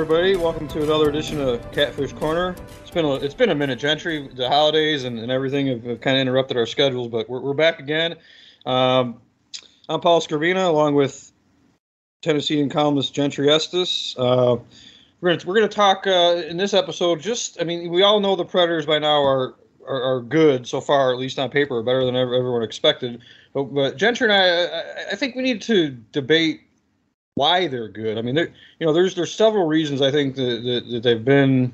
everybody. Welcome to another edition of Catfish Corner. It's been a, it's been a minute, Gentry. The holidays and, and everything have, have kind of interrupted our schedules, but we're, we're back again. Um, I'm Paul Skrbina, along with Tennessean columnist Gentry Estes. Uh, we're gonna we're gonna talk uh, in this episode. Just, I mean, we all know the Predators by now are are, are good so far, at least on paper, better than ever, everyone expected. But, but Gentry and I, I, I think we need to debate why they're good. I mean, you know, there's there's several reasons I think that, that, that they've been.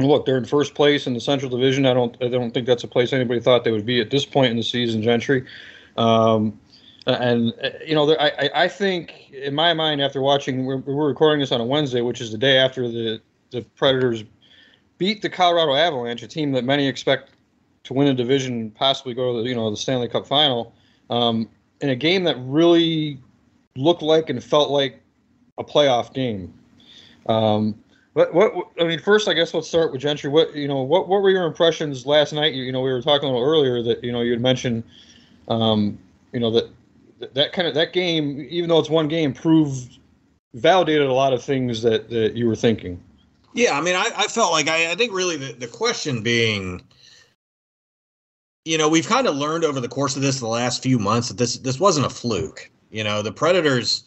Look, they're in first place in the Central Division. I don't I don't think that's a place anybody thought they would be at this point in the season, Gentry. Um, and you know, I I think in my mind, after watching, we're, we're recording this on a Wednesday, which is the day after the the Predators beat the Colorado Avalanche, a team that many expect to win a division, and possibly go to the you know the Stanley Cup final, um, in a game that really looked like and felt like a playoff game. Um, what, what I mean, first, I guess let's start with Gentry. What you know, what what were your impressions last night? You, you know, we were talking a little earlier that you know you had mentioned, um, you know that that kind of that game, even though it's one game, proved validated a lot of things that that you were thinking. Yeah, I mean, I, I felt like I, I think really the, the question being, you know, we've kind of learned over the course of this the last few months that this this wasn't a fluke. You know, the Predators,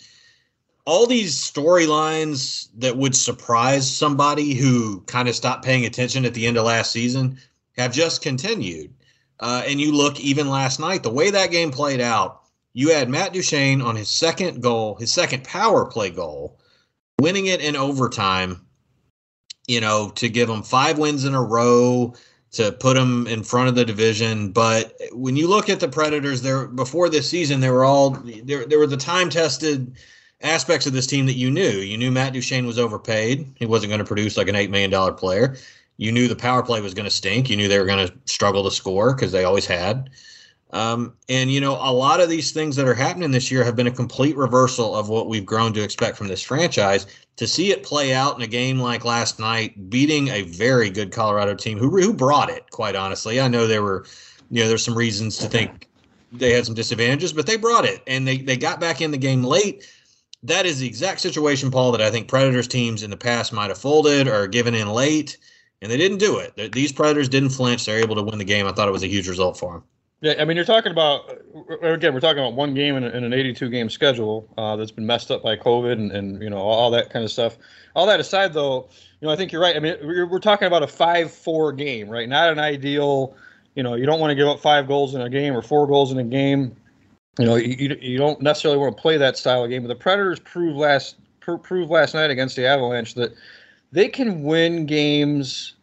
all these storylines that would surprise somebody who kind of stopped paying attention at the end of last season have just continued. Uh, and you look even last night, the way that game played out, you had Matt Duchene on his second goal, his second power play goal, winning it in overtime, you know, to give them five wins in a row to put them in front of the division. But when you look at the Predators, there before this season, they were all there. There were the time tested aspects of this team that you knew. You knew Matt Duchene was overpaid. He wasn't going to produce like an eight million dollar player. You knew the power play was going to stink. You knew they were going to struggle to score because they always had. Um, and you know, a lot of these things that are happening this year have been a complete reversal of what we've grown to expect from this franchise. To see it play out in a game like last night, beating a very good Colorado team who who brought it. Quite honestly, I know there were, you know, there's some reasons to think they had some disadvantages, but they brought it and they they got back in the game late. That is the exact situation, Paul, that I think Predators teams in the past might have folded or given in late, and they didn't do it. These Predators didn't flinch; they're able to win the game. I thought it was a huge result for them. Yeah, I mean, you're talking about again, we're talking about one game in, in an 82 game schedule uh, that's been messed up by COVID and, and you know all that kind of stuff. All that aside, though, you know, I think you're right. I mean, we're, we're talking about a five-four game, right? Not an ideal. You know, you don't want to give up five goals in a game or four goals in a game. You know, you, you don't necessarily want to play that style of game. But the Predators proved last proved last night against the Avalanche that they can win games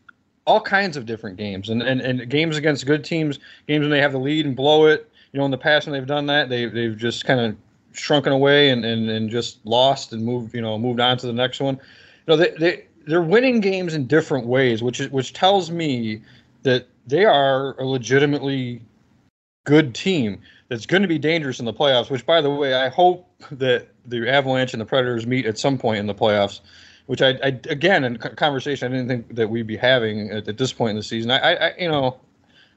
all kinds of different games and, and, and games against good teams, games when they have the lead and blow it. You know, in the past when they've done that, they they've just kind of shrunken away and, and, and just lost and moved, you know, moved on to the next one. You know, they, they they're winning games in different ways, which is which tells me that they are a legitimately good team that's going to be dangerous in the playoffs. Which, by the way, I hope that the Avalanche and the Predators meet at some point in the playoffs which I, I again in conversation I didn't think that we'd be having at, at this point in the season. I, I you know,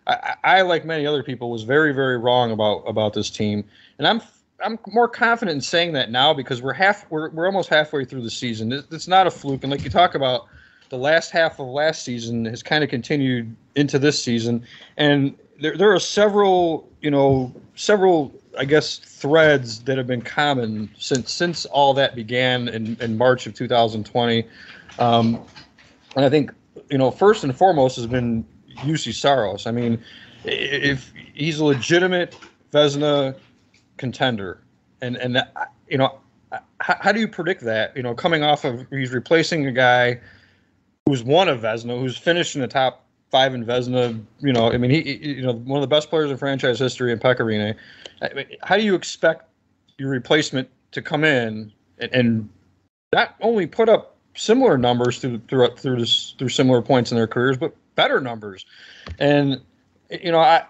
I, I, like many other people was very very wrong about about this team, and I'm I'm more confident in saying that now because we're half we're we're almost halfway through the season. It's, not a fluke, and like you talk about, the last half of last season has kind of continued into this season, and there there are several you know several I guess threads that have been common since since all that began in, in March of 2020, um, and I think you know first and foremost has been Juuse Saros. I mean, if he's a legitimate Vezina contender, and and that, you know, how, how, do you predict that? You know, coming off of he's replacing a guy who's one of Vezina, who's finished in the top five in Vezina. You know, I mean, he, you know, one of the best players in franchise history in Pekka Rinne. I mean, how do you expect your replacement to come in and, and only put up similar numbers through through through this, through similar points in their careers, but better numbers? And you know, I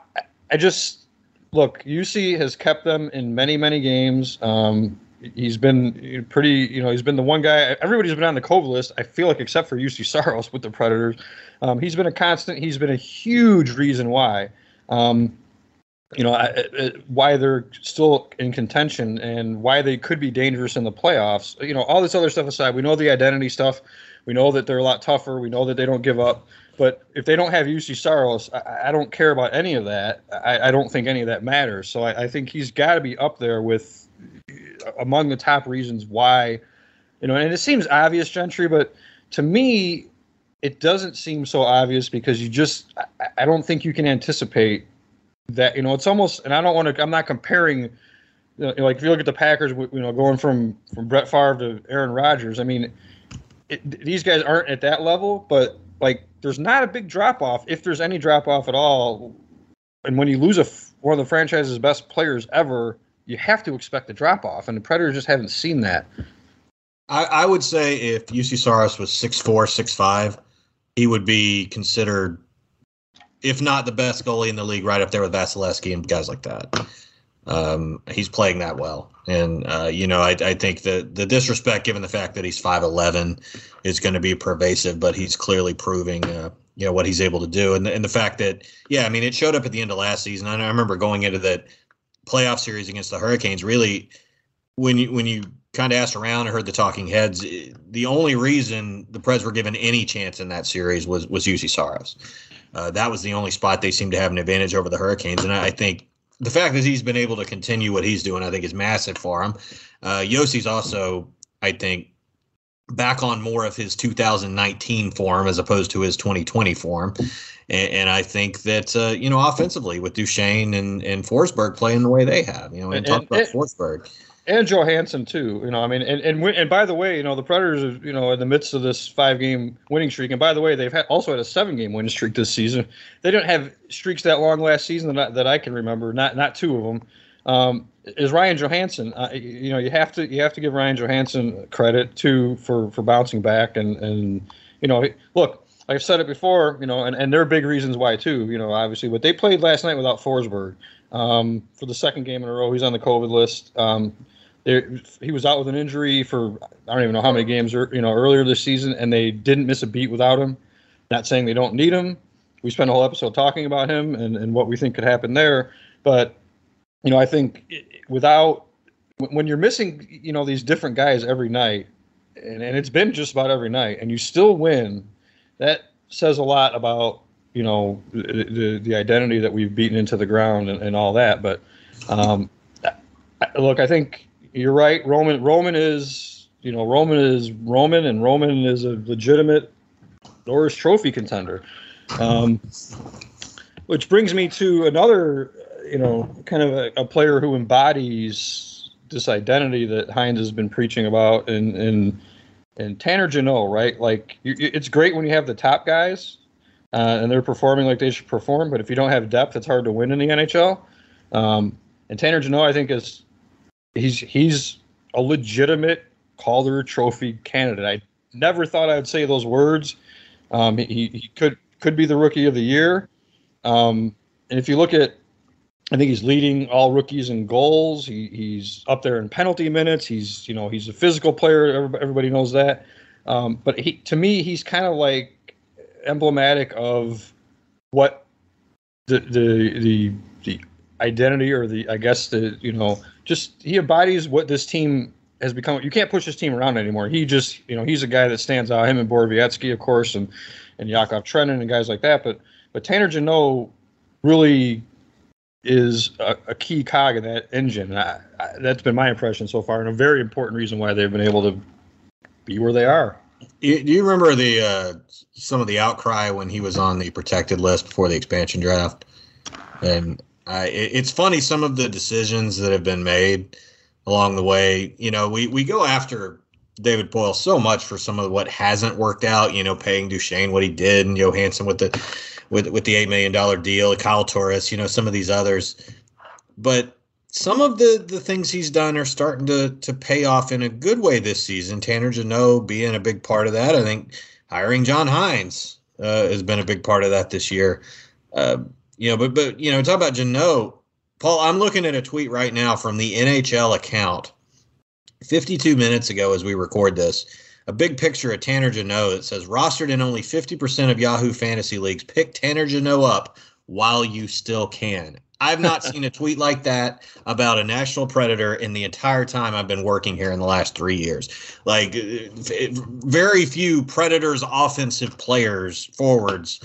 I just look. Juuse has kept them in many many games. Um, he's been pretty, you know, he's been the one guy. Everybody's been on the COVID list. I feel like, except for Juuse Saros with the Predators, um, he's been a constant. He's been a huge reason why, um, you know, I, I, why they're still in contention and why they could be dangerous in the playoffs. You know, all this other stuff aside, we know the identity stuff. We know that they're a lot tougher. We know that they don't give up. But if they don't have Juuse Saros, I, I, don't care about any of that. I, I, don't think any of that matters. So I, I think he's got to be up there with uh, among the top reasons why, you know. And it seems obvious, Gentry, but to me, it doesn't seem so obvious because you just I, I don't think you can anticipate that. You know, it's almost, and I don't want to. I'm not comparing you know, like if you look at the Packers, you know, going from from Brett Favre to Aaron Rodgers, I mean, it, these guys aren't at that level, but like there's not a big drop off if there's any drop off at all. And when you lose a one of the franchise's best players ever, you have to expect a drop off, and the Predators just haven't seen that. I, I would say if Juuse Saros was six four, six five, he would be considered, if not the best goalie in the league, right up there with Vasilevskiy and guys like that. Um, he's playing that well, and uh, you know I, I think the the disrespect, given the fact that he's five eleven, is going to be pervasive. But he's clearly proving uh, you know what he's able to do, and the, and the fact that yeah, I mean it showed up at the end of last season. I remember going into that playoff series against the Hurricanes. Really, when you when you kind of asked around and heard the talking heads, the only reason the Preds were given any chance in that series was was Juuse Saros. Uh, that was the only spot they seemed to have an advantage over the Hurricanes, and I, I think the fact that he's been able to continue what he's doing, I think, is massive for him. Uh, Josi's also, I think, back on more of his 2019 form as opposed to his 2020 form. And, and I think that, uh, you know, offensively with Duchene and, and Forsberg playing the way they have, you know, and, and talk about and, Forsberg and Johansen too. You know, I mean, and and and by the way, you know, the Predators are you know in the midst of this five game winning streak, and by the way, they've had, also had a seven game winning streak this season. They didn't have streaks that long last season that I, that I can remember. Not not two of them. Um, is Ryan Johansen? Uh, you know, you have to you have to give Ryan Johansen credit too for for bouncing back and and you know, look. I've said it before, you know, and, and there are big reasons why too. You know, obviously, but they played last night without Forsberg um, for the second game in a row. He's on the COVID list. Um, there, he was out with an injury for I don't even know how many games you know earlier this season, and they didn't miss a beat without him. Not saying they don't need him. We spent a whole episode talking about him and, and what we think could happen there. But you know, I think without when you're missing, you know, these different guys every night, and, and it's been just about every night, and you still win, that says a lot about you know the the identity that we've beaten into the ground and, and all that. But um, look, I think you're right. Roman Roman is you know Roman is Roman, and Roman is a legitimate Norris Trophy contender. Um, which brings me to another, you know, kind of a, a, player who embodies this identity that Hynes has been preaching about, and and and Tanner Jeannot, right? Like, you, it's great when you have the top guys, uh, and they're performing like they should perform. But if you don't have depth, it's hard to win in the NHL. Um, and Tanner Jeannot, I think, is he's he's a legitimate Calder Trophy candidate. I never thought I would say those words. Um, he, he could could be the rookie of the year. Um, and if you look at, I think he's leading all rookies in goals. He, he's up there in penalty minutes. He's you know he's a physical player. Everybody knows that. Um, but he to me he's kind of like emblematic of what the the the the identity or the I guess the you know just he embodies what this team has become. You can't push this team around anymore. He just you know he's a guy that stands out. Him and Borowiecki, of course, and and Yakov Trenin and guys like that. But but Tanner Jeannot really is a, a, key cog in that engine. I, I, that's been my impression so far, and a very important reason why they've been able to be where they are. Do you remember the uh, some of the outcry when he was on the protected list before the expansion draft? And it, it's funny some of the decisions that have been made along the way. You know, we we go after David Poile so much for some of what hasn't worked out. You know, paying Duchene what he did, and Johansen with the with with the eight million dollar deal, Kyle Turris. You know, some of these others, but some of the the things he's done are starting to to pay off in a good way this season. Tanner Jeannot being a big part of that. I think hiring John Hynes uh, has been a big part of that this year. Uh, you know, but but you know, talk about Jeannot. Paul, I'm looking at a tweet right now from the NHL account 52 minutes ago as we record this. A big picture of Tanner Jeannot that says rostered in only 50% of Yahoo fantasy leagues. Pick Tanner Jeannot up while you still can. I've not seen a tweet like that about a national predator in the entire time I've been working here in the last three years. Like, very few predators offensive players forwards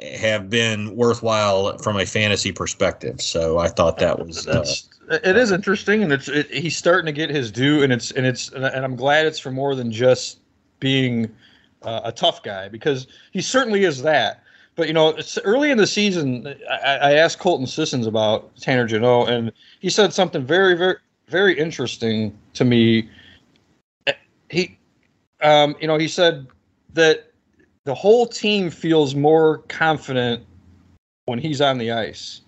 have been worthwhile from a fantasy perspective. So I thought that was. Uh, it is interesting, and it's it, he's starting to get his due, and it's and it's and I'm glad it's for more than just being uh, a tough guy because he certainly is that. But you know, early in the season, I, I asked Colton Sissons about Tanner Jeannot, and he said something very, very, very interesting to me. He, um, you know, he said that the whole team feels more confident when he's on the ice.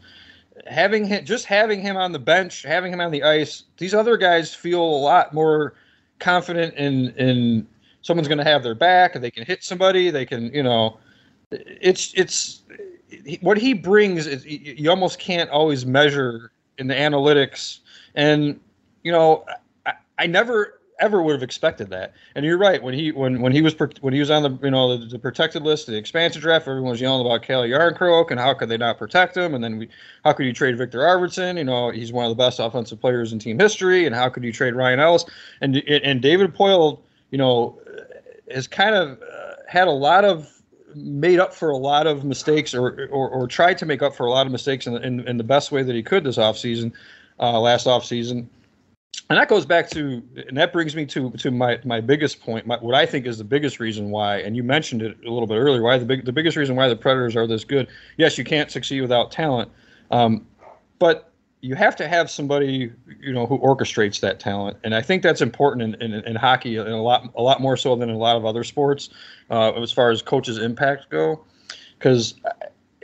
Having him, just having him on the bench, having him on the ice, these other guys feel a lot more confident in in someone's going to have their back, they can hit somebody, they can, you know, it's it's what he brings is you almost can't always measure in the analytics. And you know I, I never ever would have expected that. And you're right when he when when he was when he was on the you know the, the protected list the expansion draft everyone was yelling about Calle Jarnkrok and how could they not protect him? And then we how could you trade Viktor Arvidsson? You know he's one of the best offensive players in team history and how could you trade Ryan Ellis? And and David Poile you know has kind of uh, had a lot of made up for a lot of mistakes or, or, or tried to make up for a lot of mistakes in, in, in the best way that he could this offseason, uh, last offseason. And that goes back to, and that brings me to to my my biggest point, my, what I think is the biggest reason why, and you mentioned it a little bit earlier, why the big the biggest reason why the Predators are this good. Yes, you can't succeed without talent, um, but you have to have somebody you know who orchestrates that talent, and I think that's important in, in, in hockey, and a lot a lot more so than in a lot of other sports, uh, as far as coaches' impact go. Because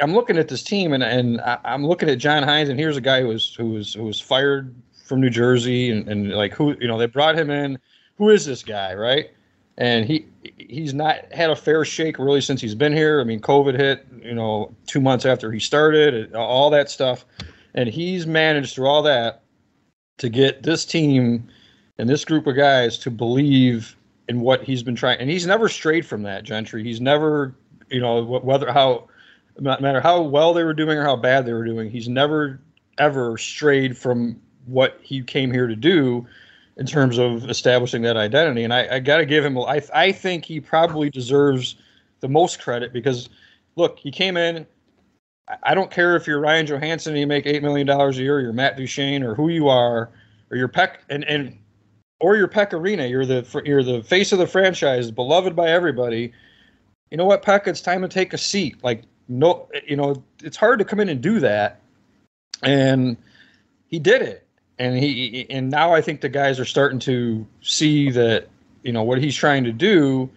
I'm looking at this team, and and I'm looking at John Hynes, and here's a guy who was who was who was fired from New Jersey, and, and like who you know they brought him in. Who is this guy, right? And he he's not had a fair shake really since he's been here. I mean, COVID hit, you know, two months after he started, all that stuff and he's managed through all that to get this team and this group of guys to believe in what he's been trying. And he's never strayed from that, Gentry. He's never, you know, whether how, no matter how well they were doing or how bad they were doing, he's never ever strayed from what he came here to do in terms of establishing that identity. And I, I got to give him, I, I think he probably deserves the most credit because, look, he came in, I don't care if you're Ryan Johansen and you make eight million dollars a year, or you're Matt Duchene, or who you are, or you're Peck and and or you're Pekka Rinne. You're the you're the face of the franchise, beloved by everybody. You know what, Peck? It's time to take a seat. Like no, you know, it's hard to come in and do that, and he did it. And he and now I think the guys are starting to see that you know what he's trying to do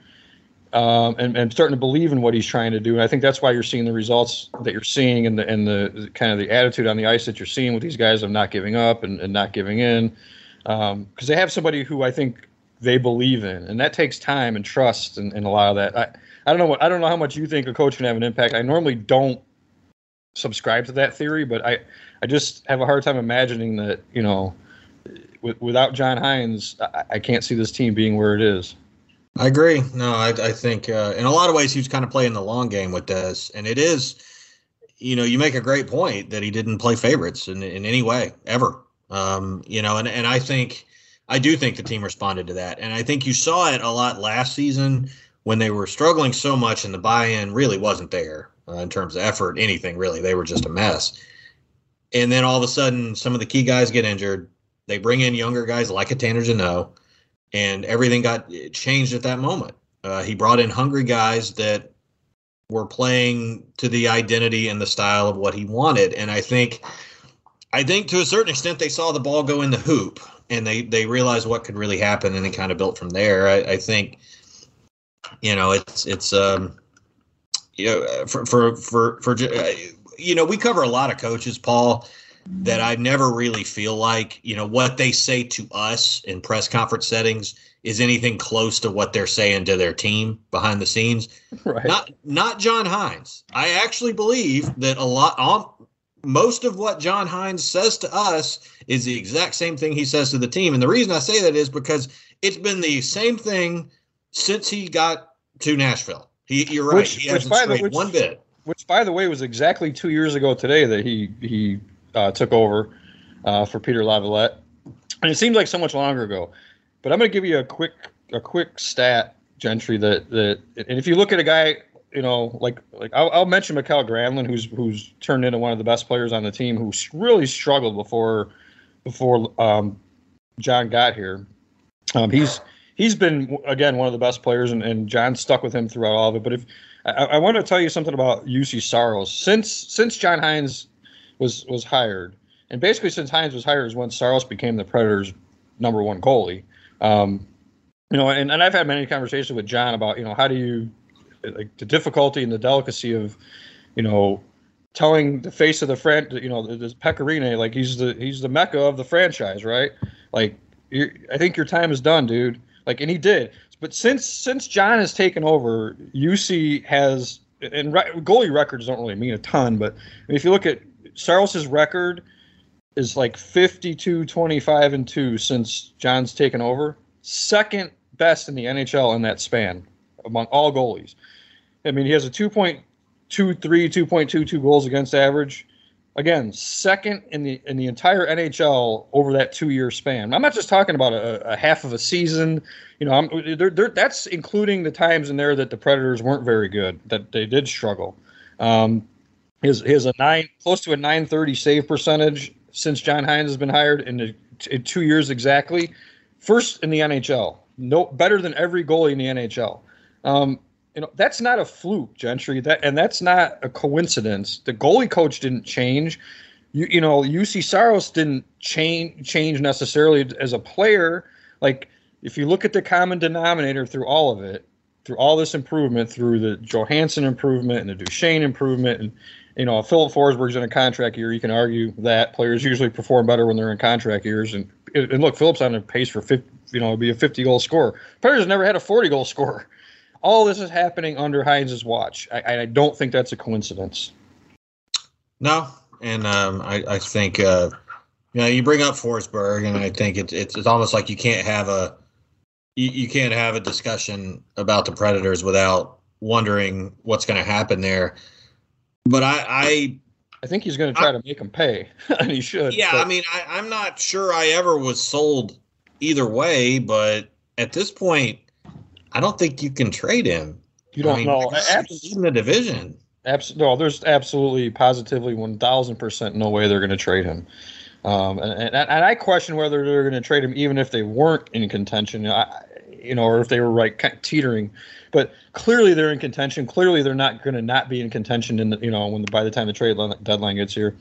um, and, and starting to believe in what he's trying to do. And I think that's why you're seeing the results that you're seeing and the and the, kind of the attitude on the ice that you're seeing with these guys of not giving up and, and not giving in. Because um, they have somebody who I think they believe in, and that takes time and trust and, and a lot of that. I, I don't know what I don't know how much you think a coach can have an impact. I normally don't subscribe to that theory, but I I just have a hard time imagining that you know with, without John Hynes, I, I can't see this team being where it is. I agree. No, I, I think uh, in a lot of ways he was kind of playing the long game with this, and it is, you know, you make a great point that he didn't play favorites in, in any way ever. Um, you know, and and I think I do think the team responded to that, and I think you saw it a lot last season when they were struggling so much, and the buy-in really wasn't there uh, in terms of effort, anything really. They were just a mess. And then all of a sudden, some of the key guys get injured. They bring in younger guys like a Tanner Jeannot and everything got changed at that moment. Uh, he brought in hungry guys that were playing to the identity and the style of what he wanted, and I think, I think to a certain extent they saw the ball go in the hoop and they they realized what could really happen, and it kind of built from there. I, I think, you know, it's it's um, you know, for for for for you know, we cover a lot of coaches, Paul that I never really feel like, you know, what they say to us in press conference settings is anything close to what they're saying to their team behind the scenes. Right. Not not John Hynes. I actually believe that a lot on most of what John Hynes says to us is the exact same thing he says to the team. And the reason I say that is because it's been the same thing since he got to Nashville. He, you're right. Which, he hasn't strayed one bit. Which, by the way, was exactly two years ago today that he he uh, took over uh, for Peter Laviolette, and it seems like so much longer ago. But I'm going to give you a quick a quick stat, Gentry. That that and if you look at a guy, you know, like like I'll, I'll mention Mikael Granlund, who's who's turned into one of the best players on the team, who really struggled before before um, John got here. Um, he's he's been again one of the best players, and, and John stuck with him throughout all of it. But if I, I want to tell you something about Juuse Saros since since John Hynes was was hired, and basically since Hynes was hired is when Saros became the Predators' number one goalie. Um, you know, and, and I've had many conversations with John about you know how do you like the difficulty and the delicacy of you know telling the face of the fran you know this Pekka like he's the he's the mecca of the franchise right? Like I think your time is done dude. Like and he did. But since since John has taken over Juuse has and re- goalie records don't really mean a ton but if you look at Saros's record is like 52 25 and 2 since John's taken over second best in the NHL in that span among all goalies I mean he has a 2.23 2.22 goals against average again second in the in the entire NHL over that two year span. I'm not just talking about a, a half of a season. You know, I'm, they're, they're, that's including the times in there that the Predators weren't very good, that they did struggle. Um, his his a nine close to a 930 save percentage since John Hynes has been hired in, the, in two years exactly. First in the NHL, no better than every goalie in the NHL. Um, you know that's not a fluke, Gentry. That and that's not a coincidence. The goalie coach didn't change. You you know Juuse Saros didn't change change necessarily as a player. Like if you look at the common denominator through all of it, through all this improvement, through the Johansen improvement and the Duchene improvement, and you know Filip Forsberg's in a contract year, you can argue that players usually perform better when they're in contract years. And and look, Filip's on a pace for 50, you know, be a 50 goal scorer. Players never had a 40 goal scorer all this is happening under Hynes's watch. I, I don't think that's a coincidence. No, and um, I, I think uh, you know you bring up Forsberg, and I think it's it's, it's almost like you can't have a you, you can't have a discussion about the Predators without wondering what's going to happen there. But I, I I think he's going to try I, to make him pay, and he should. Yeah, but. I mean, I, I'm not sure I ever was sold either way, but at this point, I don't think you can trade him. You don't I mean, know. in the division. Absolutely, no. There's absolutely, positively, one thousand percent no way they're going to trade him. Um, and, and, and I question whether they're going to trade him even if they weren't in contention. I, you know, or if they were right teetering. But clearly they're in contention. Clearly they're not going to not be in contention in the you know when by the time the trade deadline gets here.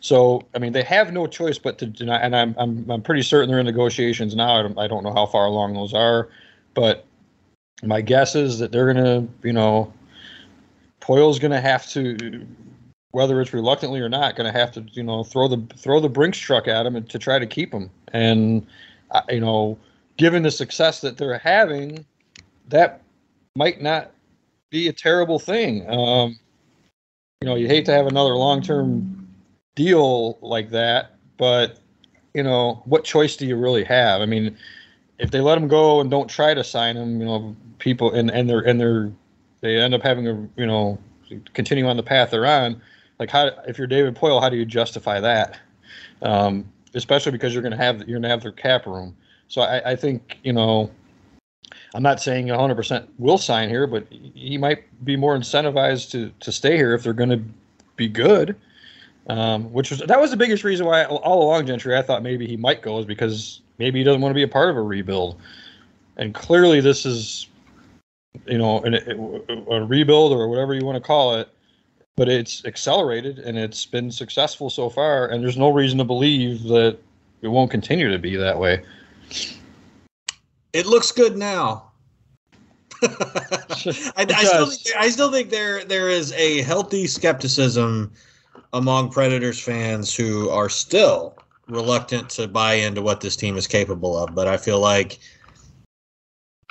So I mean they have no choice but to deny. And I'm I'm I'm pretty certain they're in negotiations now. I don't, I don't know how far along those are, but my guess is that they're gonna, you know, Poile's gonna have to, whether it's reluctantly or not, gonna have to, you know, throw the throw the Brinks truck at him to try to keep him. And you know, given the success that they're having, that might not be a terrible thing. Um, you know, you hate to have another long term deal like that, but you know, what choice do you really have? I mean, if they let him go and don't try to sign him, you know, people and and they're and they're they end up having a you know continue on the path they're on. Like how if you're David Poile, how do you justify that? Um, especially because you're going to have you're going to have their cap room. So I, I think you know I'm not saying 100% will sign here, but he might be more incentivized to to stay here if they're going to be good. Um, which was that was the biggest reason why all along Gentry I thought maybe he might go is because maybe he doesn't want to be a part of a rebuild, and clearly this is, you know, an, a rebuild or whatever you want to call it. But it's accelerated and it's been successful so far, and there's no reason to believe that it won't continue to be that way. It looks good now. I, I, still think, I still think there there is a healthy skepticism among Predators fans who are still reluctant to buy into what this team is capable of. But I feel like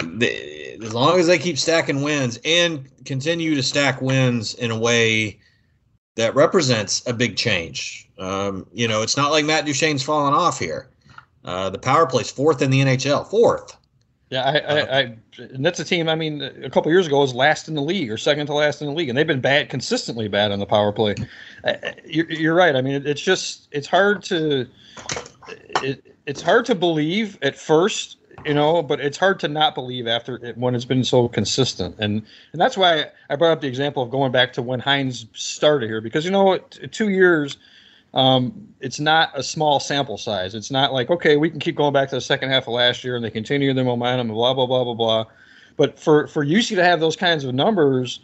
they, as long as they keep stacking wins and continue to stack wins in a way that represents a big change, um, you know, it's not like Matt Duchene's fallen off here. Uh, the power play's fourth in the NHL, fourth. Yeah, I, I, uh, I, and that's a team. I mean, a couple years ago was last in the league or second to last in the league, and they've been bad, consistently bad on the power play. Uh, uh, you're, you're right. I mean, it's just it's hard to it, it's hard to believe at first, you know, but it's hard to not believe after it, when it's been so consistent, and and that's why I brought up the example of going back to when Hynes started here because you know, two years um, it's not a small sample size. It's not like okay, we can keep going back to the second half of last year and they continue their momentum and blah blah blah blah blah. But for for Juuse to have those kinds of numbers,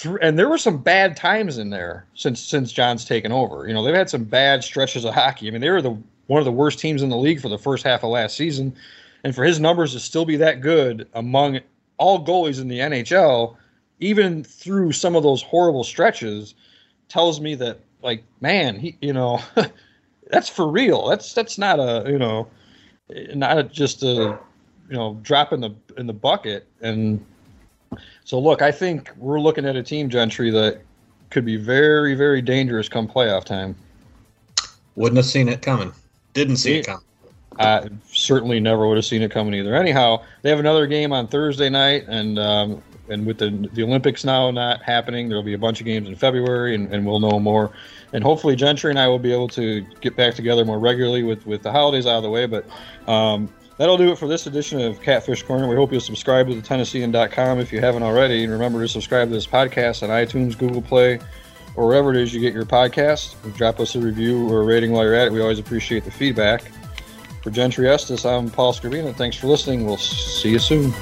th- and there were some bad times in there since since John's taken over. You know, they've had some bad stretches of hockey. I mean, they were the one of the worst teams in the league for the first half of last season, and for his numbers to still be that good among all goalies in the NHL, even through some of those horrible stretches, tells me that like man he you know that's for real. That's that's not a you know not a, just a you know drop in the in the bucket. And so look i think we're looking at a team gentry that could be very very dangerous come playoff time. Wouldn't have seen it coming. Didn't see it coming. I certainly never would have seen it coming either. Anyhow, they have another game on Thursday night, and um, and with the the Olympics now not happening, there will be a bunch of games in February, and, and we'll know more. And hopefully, Gentry and I will be able to get back together more regularly with with the holidays out of the way. But um, that'll do it for this edition of Catfish Corner. We hope you'll subscribe to the Tennessean.com if you haven't already, and remember to subscribe to this podcast on iTunes, Google Play, or wherever it is you get your podcast. Drop us a review or a rating while you're at it. We always appreciate the feedback. For Gentry Estes, I'm Paul Skrbina. Thanks for listening. We'll see you soon.